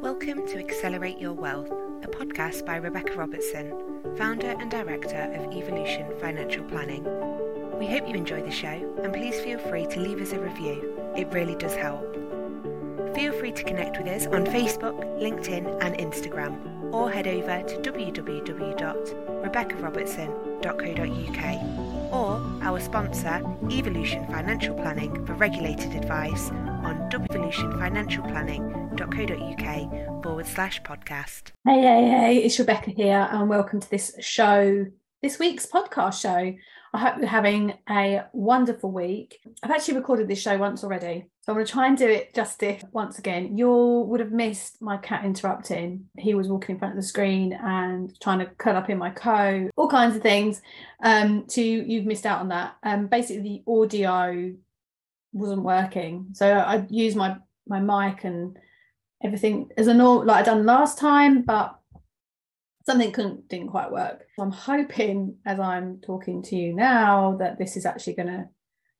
Welcome to Accelerate Your Wealth, a podcast by Rebecca Robertson, founder and director of Evolution Financial Planning. We hope you enjoy the show and please feel free to leave us a review. It really does help. Feel free to connect with us on Facebook, LinkedIn, and Instagram, or head over to www.rebeccarobertson.co.uk or our sponsor, Evolution Financial Planning, for regulated advice on evolutionfinancialplanning.co.uk forward slash podcast. Hey, hey, hey, it's Rebecca here, and welcome to this show, this week's podcast show. I hope you're having a wonderful week. I've actually recorded this show once already, so I'm going to try and do it justice once again. You would have missed my cat interrupting. He was walking in front of the screen and trying to curl up in my coat, all kinds of things. Um, so you've missed out on that. Um, basically, the audio wasn't working, so I used my my mic and everything as a normal like I done last time, but something couldn't didn't quite work. So I'm hoping as I'm talking to you now that this is actually going to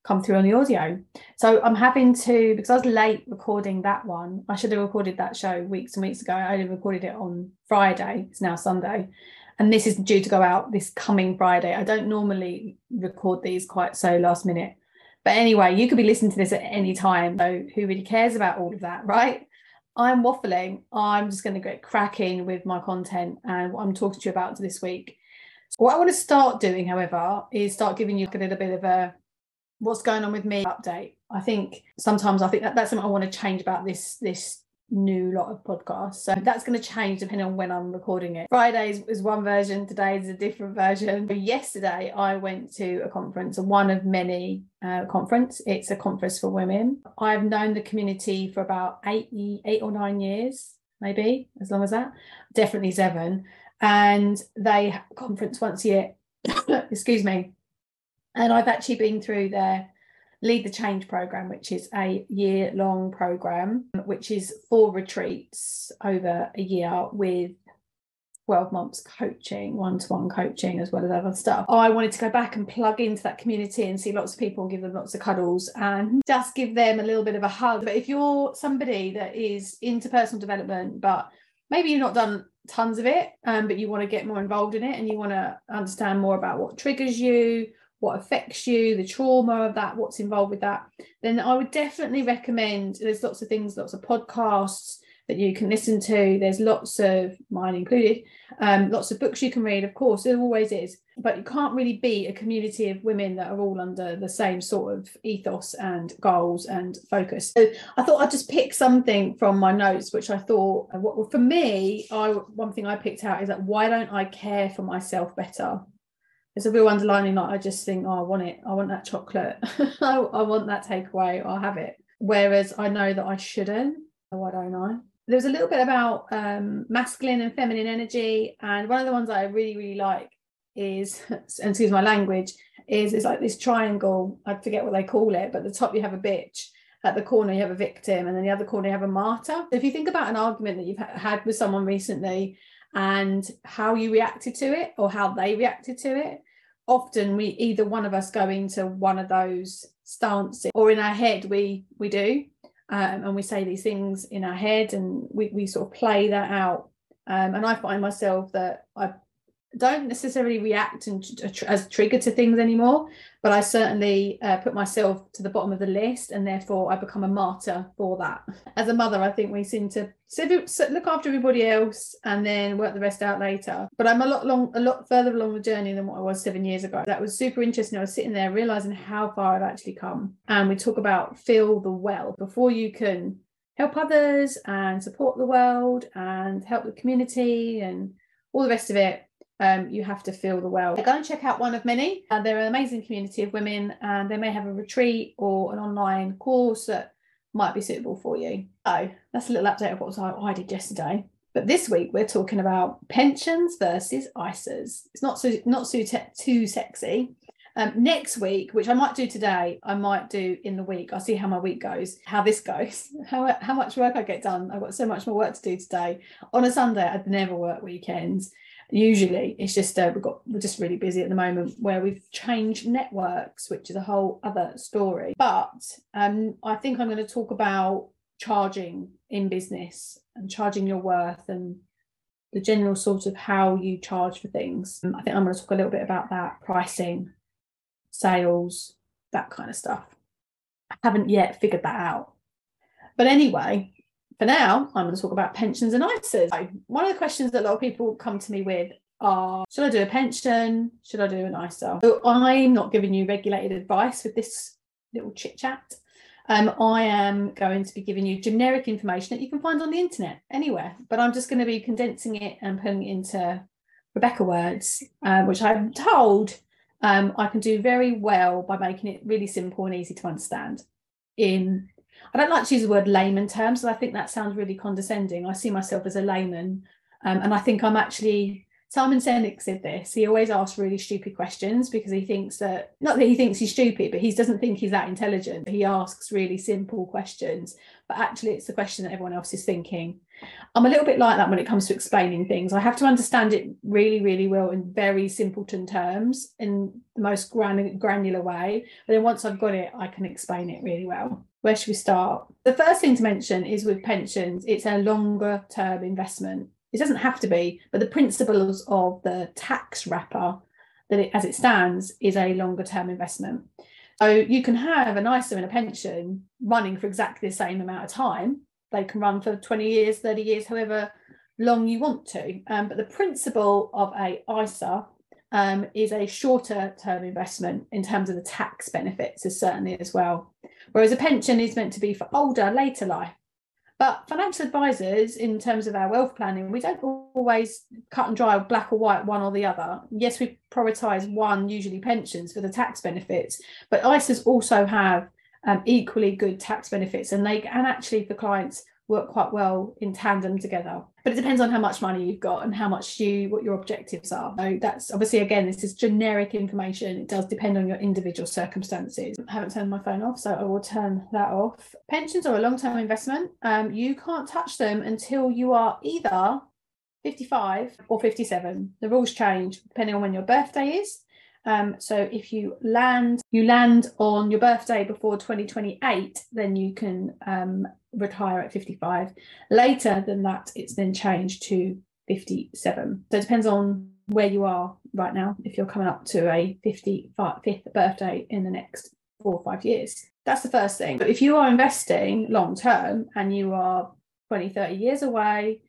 come through on the audio. So I'm having to because I was late recording that one. I should have recorded that show weeks and weeks ago. I only recorded it on Friday. It's now Sunday. And this is due to go out this coming Friday. I don't normally record these quite so last minute. But anyway, you could be listening to this at any time. So who really cares about all of that, right? I'm waffling. I'm just going to get cracking with my content and what I'm talking to you about this week. So what I want to start doing, however, is start giving you a little bit of a what's going on with me update. I think sometimes I think that that's something I want to change about this this new lot of podcasts. So that's going to change depending on when I'm recording it. Fridays is one version, today is a different version. But Yesterday, I went to a conference, one of many uh, conference. It's a conference for women. I've known the community for about eight, eight or nine years, maybe as long as that, definitely seven. And they conference once a year. Excuse me. And I've actually been through their Lead the Change program, which is a year long program, which is four retreats over a year with 12 months coaching, one to one coaching, as well as other stuff. I wanted to go back and plug into that community and see lots of people give them lots of cuddles and just give them a little bit of a hug. But if you're somebody that is into personal development, but maybe you've not done tons of it, um, but you want to get more involved in it and you want to understand more about what triggers you, what affects you, the trauma of that, what's involved with that, then I would definitely recommend there's lots of things, lots of podcasts that you can listen to. There's lots of mine included, um, lots of books you can read, of course, there always is. But you can't really be a community of women that are all under the same sort of ethos and goals and focus. So I thought I'd just pick something from my notes, which I thought, what for me, I one thing I picked out is that why don't I care for myself better? It's a real underlining like i just think oh i want it. I want that chocolate. I, want that takeaway. I'll have it. Whereas i know that i shouldn't. Why don't i? There's a little bit about um, masculine and feminine energy and one of the ones i really really like is and excuse my language is it's like this triangle. I forget what they call it but at the top you have a bitch at the corner you have a victim and then the other corner you have a martyr. If you think about an argument that you've had with someone recently and how you reacted to it or how they reacted to it. Often we either one of us go into one of those stances or in our head we we do um, and we say these things in our head and we, we sort of play that out. Um, and i find myself that i don't necessarily react and as trigger to things anymore but i certainly uh, put myself to the bottom of the list and therefore i become a martyr for that. As a mother i think we seem to look after everybody else and then work the rest out later. But i'm a lot long a lot further along the journey than what i was seven years ago. That was super interesting. I was sitting there realizing how far i've actually come. And we talk about fill the well. Before you can help others and support the world and help the community and all the rest of it um, you have to feel the well. Go and check out one of many. Uh, they're an amazing community of women, and they may have a retreat or an online course that might be suitable for you. So that's a little update of what I did yesterday. But this week we're talking about pensions versus ISAs. It's not so not so te- too sexy. Um, next week, which I might do today, I might do in the week. I'll see how my week goes, how this goes, how how much work I get done. I've got so much more work to do today. On a Sunday, I'd never work weekends usually it's just uh, we've got we're just really busy at the moment where we've changed networks which is a whole other story but um i think i'm going to talk about charging in business and charging your worth and the general sort of how you charge for things. I think I'm going to talk a little bit about that pricing, sales, that kind of stuff. I haven't yet figured that out. But anyway, for now, I'm going to talk about pensions and ISAs. One of the questions that a lot of people come to me with are should I do a pension? Should I do an ISA? So I'm not giving you regulated advice with this little chit chat. Um, I am going to be giving you generic information that you can find on the internet anywhere, but I'm just going to be condensing it and putting it into Rebecca words, um, which I'm told um, I can do very well by making it really simple and easy to understand. In I don't like to use the word layman terms, I think that sounds really condescending. I see myself as a layman, um, and I think I'm actually Simon Sinek said this. He always asks really stupid questions because he thinks that, not that he thinks he's stupid, but he doesn't think he's that intelligent. He asks really simple questions, but actually it's the question that everyone else is thinking. I'm a little bit like that when it comes to explaining things. I have to understand it really, really well in very simpleton terms in the most gran- granular way. But then once I've got it, I can explain it really well. Where should we start? The first thing to mention is with pensions, it's a longer term investment it doesn't have to be, but the principles of the tax wrapper that it, as it stands is a longer term investment. So you can have an ISA and a pension running for exactly the same amount of time. They can run for 20 years, 30 years, however long you want to. Um, but the principle of a ISA um, is a shorter term investment in terms of the tax benefits, is certainly as well. Whereas a pension is meant to be for older, later life. But financial advisors, in terms of our wealth planning, we don't always cut and dry black or white, one or the other. Yes, we prioritize one, usually pensions, for the tax benefits, but ISAs also have um, equally good tax benefits, and they and actually for clients work quite well in tandem together. But it depends on how much money you've got and how much you what your objectives are. So that's obviously again this is generic information. It does depend on your individual circumstances. I haven't turned my phone off, so I will turn that off. Pensions are a long-term investment. Um, you can't touch them until you are either 55 or 57. The rules change depending on when your birthday is. Um, so if you land, you land on your birthday before 2028, then you can um, retire at 55. Later than that, it's then changed to 57. So it depends on where you are right now, if you're coming up to a 55th birthday in the next four or five years. That's the first thing. But if you are investing long term and you are 20, 30 years away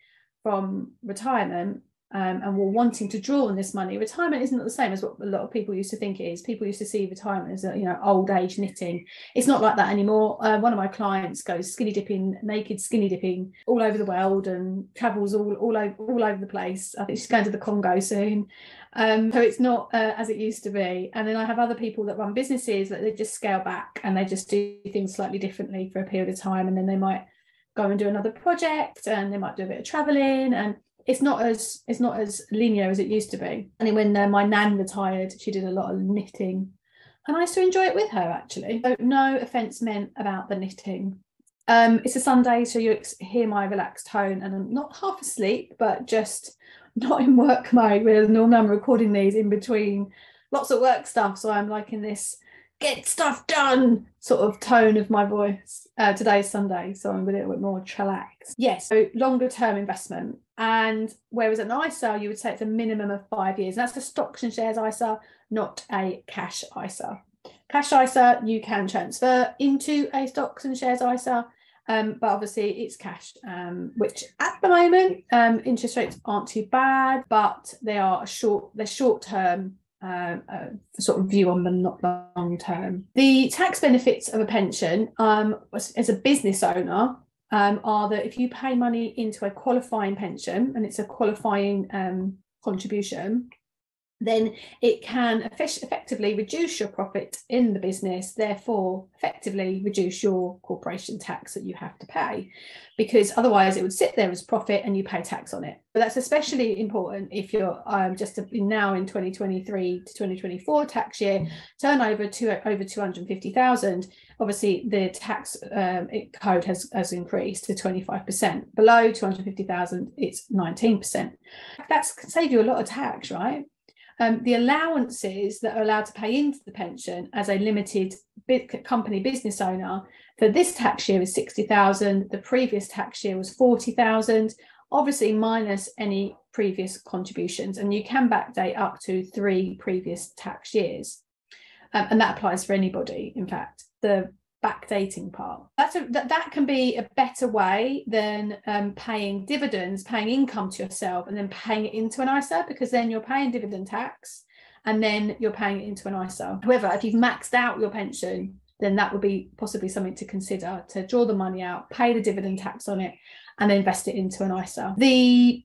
from retirement, um, and were wanting to draw on this money. Retirement isn't the same as what a lot of people used to think it is. People used to see retirement as a, you know old age knitting. It's not like that anymore. Uh, one of my clients goes skinny dipping, naked skinny dipping all over the world and travels all all over all over the place. I think she's going to the Congo soon. Um, so it's not uh, as it used to be. And then I have other people that run businesses that they just scale back and they just do things slightly differently for a period of time, and then they might go and do another project and they might do a bit of traveling and it's not as it's not as linear as it used to be. And when uh, my nan retired, she did a lot of knitting, and I used to enjoy it with her actually. So no offence meant about the knitting. Um, it's a Sunday, so you hear my relaxed tone, and I'm not half asleep, but just not in work mode. Where normally I'm recording these in between lots of work stuff, so I'm like in this get stuff done sort of tone of my voice. Uh, today's Sunday, so I'm a little bit more chillaxed. Yes, so longer term investment. And whereas an ISA, you would say it's a minimum of five years. And that's a stocks and shares ISA, not a cash ISA. Cash ISA, you can transfer into a stocks and shares ISA. Um, but obviously it's cash, um, which at the moment um, interest rates aren't too bad, but they are short. They're short term uh, uh, sort of view on the not long term. The tax benefits of a pension um, as a business owner um, are that if you pay money into a qualifying pension and it's a qualifying um, contribution, then it can effectively reduce your profit in the business, therefore, effectively reduce your corporation tax that you have to pay, because otherwise it would sit there as profit and you pay tax on it. But that's especially important if you're um, just now in 2023 to 2024 tax year, turnover to over 250,000. Obviously, the tax um, code has, has increased to 25%. Below 250,000, it's 19%. That's save you a lot of tax, right? Um, the allowances that are allowed to pay into the pension as a limited company business owner for this tax year is 60,000. The previous tax year was 40,000, obviously minus any previous contributions. And you can backdate up to three previous tax years. Um, and that applies for anybody, in fact. The backdating part. That's a, that, that can be a better way than um, paying dividends, paying income to yourself, and then paying it into an ISA because then you're paying dividend tax and then you're paying it into an ISA. However, if you've maxed out your pension, then that would be possibly something to consider to draw the money out, pay the dividend tax on it, and invest it into an ISA. The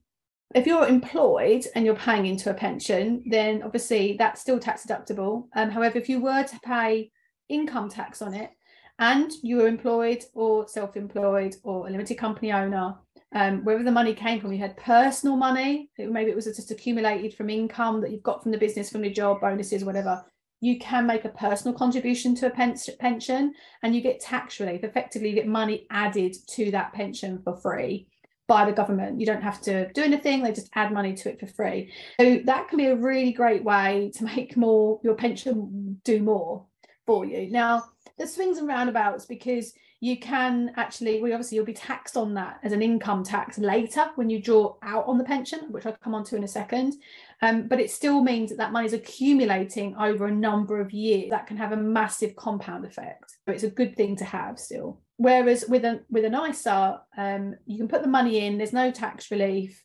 if you're employed and you're paying into a pension, then obviously that's still tax deductible. Um, however, if you were to pay income tax on it, and you were employed or self-employed or a limited company owner um, wherever the money came from. You had personal money. Maybe it was just accumulated from income that you've got from the business from your job bonuses whatever. You can make a personal contribution to a pension and you get tax relief. Effectively you get money added to that pension for free by the government. You don't have to do anything. They just add money to it for free. So that can be a really great way to make more your pension do more for you. Now there's swings and roundabouts because you can actually we obviously you'll be taxed on that as an income tax later when you draw out on the pension which i'll come on to in a second. Um, but it still means that that money is accumulating over a number of years. That can have a massive compound effect. So it's a good thing to have still. Whereas with an with an isa um, you can put the money in there's no tax relief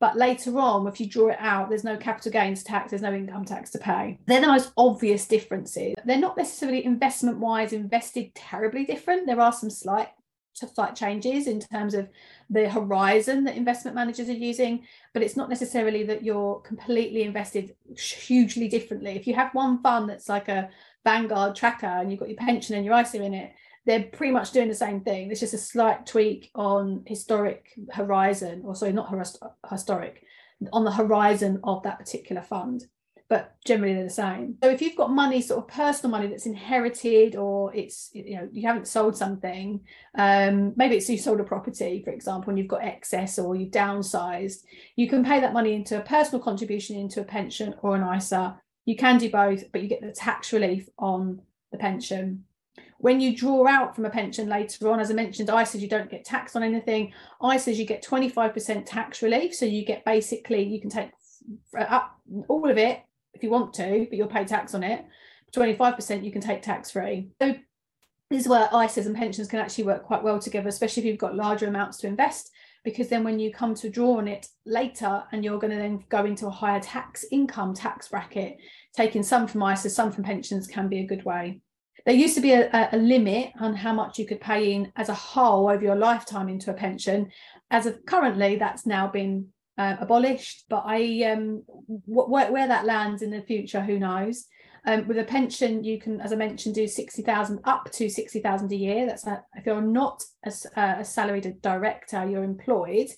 but later on, if you draw it out, there's no capital gains tax, there's no income tax to pay. They're the most obvious differences. They're not necessarily investment wise invested terribly different. There are some slight slight changes in terms of the horizon that investment managers are using, but it's not necessarily that you're completely invested hugely differently. If you have one fund that's like a Vanguard tracker and you've got your pension and your ISA in it, they're pretty much doing the same thing. It's just a slight tweak on historic horizon, or sorry, not historic, on the horizon of that particular fund. But generally they're the same. So if you've got money, sort of personal money that's inherited, or it's you know you haven't sold something, um, maybe it's you sold a property, for example, and you've got excess or you've downsized, you can pay that money into a personal contribution into a pension or an ISA. You can do both, but you get the tax relief on the pension when you draw out from a pension later on, as I mentioned, ISAs, you don't get taxed on anything. ISAs, you get 25% tax relief. So you get basically, you can take up all of it if you want to, but you'll pay tax on it. 25% you can take tax free. So this is where ISAs and pensions can actually work quite well together, especially if you've got larger amounts to invest, because then when you come to draw on it later and you're going to then go into a higher tax income tax bracket, taking some from ISAs, some from pensions can be a good way. There used to be a, a, limit on how much you could pay in as a whole over your lifetime into a pension. As of currently, that's now been uh, abolished. But I, um, where, where that lands in the future, who knows? Um, with a pension, you can, as I mentioned, do sixty thousand up to sixty thousand a year. That's a, if you're not a, a salaried director, you're employed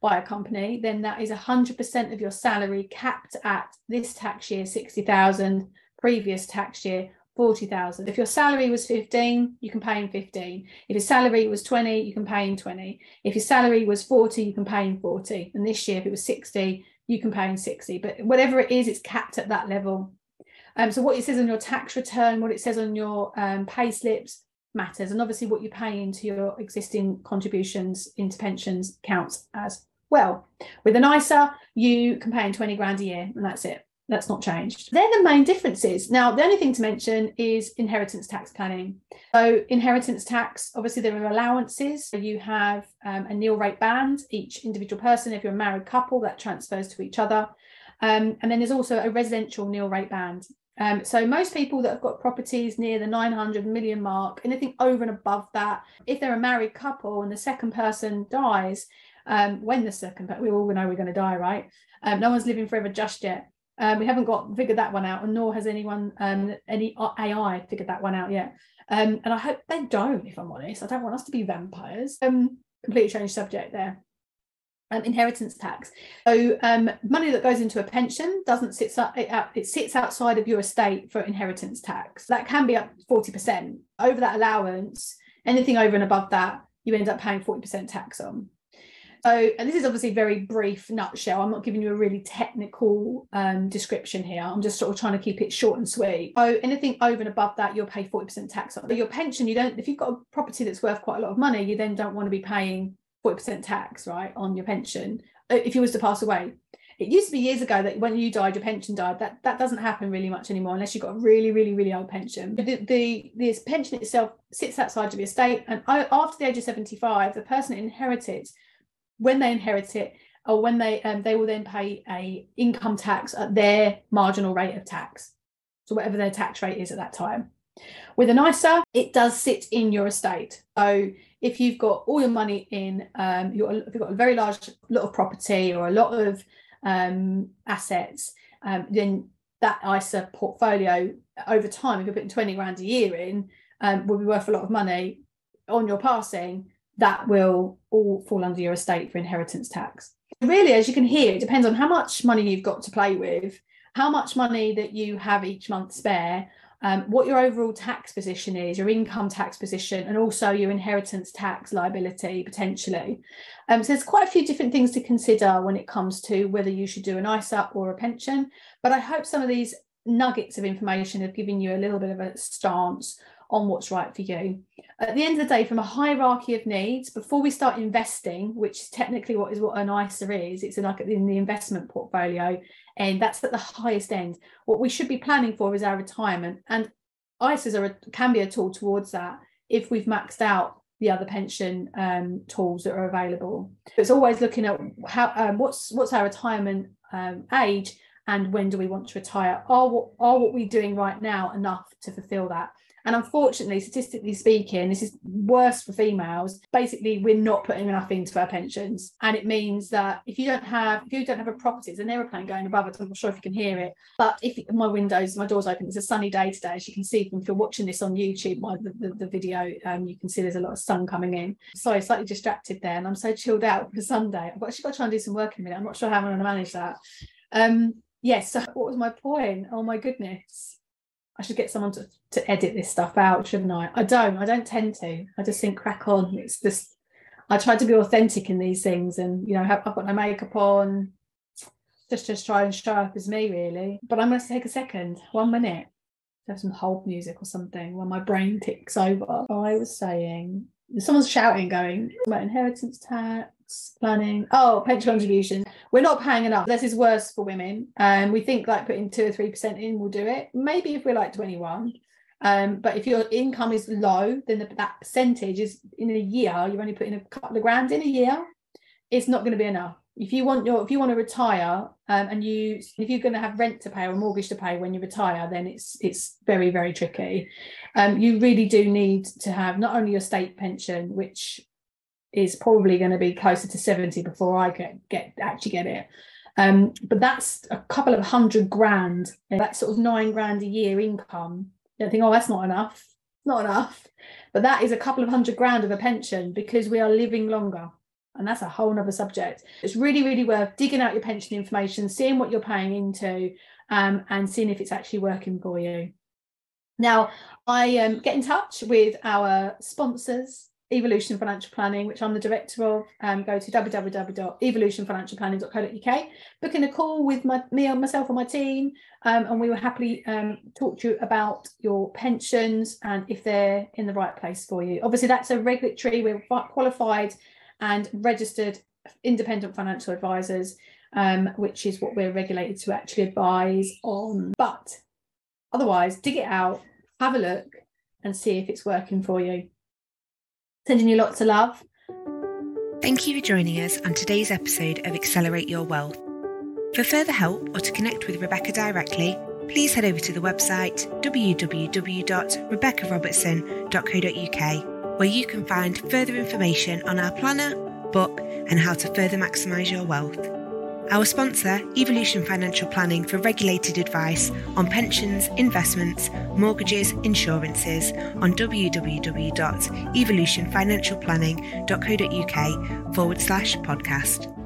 by a company, then that is hundred percent of your salary capped at this tax year sixty thousand, previous tax year 40,000. If your salary was 15, you can pay in 15. If your salary was 20, you can pay in 20. If your salary was 40, you can pay in 40. And this year, if it was 60, you can pay in 60. But whatever it is, it's capped at that level. Um, so what it says on your tax return, what it says on your um, pay slips matters. And obviously what you pay into your existing contributions into pensions counts as well. With an ISA, you can pay in 20 grand a year and that's it that's not changed. They're the main differences. Now, the only thing to mention is inheritance tax planning. So, inheritance tax, obviously, there are allowances. You have um, a nil rate band, each individual person. If you're a married couple, that transfers to each other. Um, and then there's also a residential nil rate band. Um, so most people that have got properties near the 900 million mark, anything over and above that, if they're a married couple and the second person dies, um, when the second, we all know we're going to die, right? Um, no one's living forever just yet. Um, we haven't got figured that one out, and nor has anyone, um, any AI figured that one out yet. Um, and I hope they don't, if I'm honest. I don't want us to be vampires. Um, completely change subject there. Um, inheritance tax. So um, money that goes into a pension doesn't sit it, it sits outside of your estate for inheritance tax. That can be up 40%. Over that allowance, anything over and above that, you end up paying 40% tax on. So, and this is obviously very brief nutshell. I'm not giving you a really technical um, description here. I'm just sort of trying to keep it short and sweet. So, anything over and above that, you'll pay 40% tax on. But your pension, you don't, if you've got a property that's worth quite a lot of money, you then don't want to be paying 40% tax, right, on your pension uh, if you was to pass away. It used to be years ago that when you died, your pension died. That that doesn't happen really much anymore unless you've got a really, really, really old pension. The, the this pension itself sits outside of your estate, and after the age of 75, the person inherits when they inherit it or when they um, they will then pay a income tax at their marginal rate of tax. So whatever their tax rate is at that time. With an ISA it does sit in your estate. So if you've got all your money in um, your, if you've got a very large lot of property or a lot of um, assets um, then that ISA portfolio over time if you're putting 20 grand a year in um, will be worth a lot of money on your passing that will all fall under your estate for inheritance tax. Really, as you can hear, it depends on how much money you've got to play with, how much money that you have each month spare, um, what your overall tax position is, your income tax position, and also your inheritance tax liability potentially. Um, so there's quite a few different things to consider when it comes to whether you should do an ISA or a pension. But I hope some of these nuggets of information have given you a little bit of a stance on what's right for you. At the end of the day, from a hierarchy of needs, before we start investing, which is technically what is what an ISA is, it's like in the investment portfolio, and that's at the highest end. What we should be planning for is our retirement, and ISAs are can be a tool towards that if we've maxed out the other pension um, tools that are available. It's always looking at how um, what's what's our retirement um, age and when do we want to retire? Are what are what we're doing right now enough to fulfill that? And unfortunately, statistically speaking, this is worse for females. Basically, we're not putting enough into our pensions. And it means that if you don't have, if you don't have a property, there's an aeroplane going above it. I'm not sure if you can hear it. But if my windows, my door's open, it's a sunny day today. As you can see, if you're watching this on YouTube, my the, the, the video, um, you can see there's a lot of sun coming in. Sorry, slightly distracted there. And I'm so chilled out for Sunday. I've actually got to try and do some work in a minute. I'm not sure how I'm going to manage that. Um, yes, so what was my point? Oh my goodness. I should get someone to, to edit this stuff out, shouldn't I? I don't. I don't tend to. I just think crack on. It's just I try to be authentic in these things, and you know, have, I've got no makeup on, just just try and show up as me, really. But I'm going to take a second, one minute, have some hold music or something when my brain ticks over. I was saying, someone's shouting, going about inheritance tax planning. Oh, pension contribution. We're not paying enough. This is worse for women. And um, we think like putting two or three percent in will do it. Maybe if we're like 21. Um, but if your income is low, then the, that percentage is in a year, you're only putting a couple of grand in a year. It's not going to be enough. If you want your, if you want to retire, um, and you, if you're going to have rent to pay or mortgage to pay when you retire, then it's it's very very tricky. Um, you really do need to have not only your state pension, which is probably going to be closer to 70 before I get, get actually get it. Um, but that's a couple of hundred grand. That's sort of nine grand a year income. You think, oh, that's not enough. Not enough. But that is a couple of hundred grand of a pension because we are living longer. And that's a whole nother subject. It's really, really worth digging out your pension information, seeing what you're paying into, um, and seeing if it's actually working for you. Now, I um, get in touch with our sponsors Evolution Financial Planning, which I'm the director of, um, go to www.evolutionfinancialplanning.co.uk, booking a call with my, me myself and my team, um, and we will happily um, talk to you about your pensions and if they're in the right place for you. Obviously, that's a regulatory, we're qualified and registered independent financial advisors, um, which is what we're regulated to actually advise on. But otherwise, dig it out, have a look, and see if it's working for you. Sending you lots of love. Thank you for joining us on today's episode of Accelerate Your Wealth. For further help or to connect with Rebecca directly, please head over to the website www.rebeccarobertson.co.uk, where you can find further information on our planner, book, and how to further maximise your wealth. Our sponsor, Evolution Financial Planning, for regulated advice on pensions, investments, mortgages, insurances on www.evolutionfinancialplanning.co.uk forward slash podcast.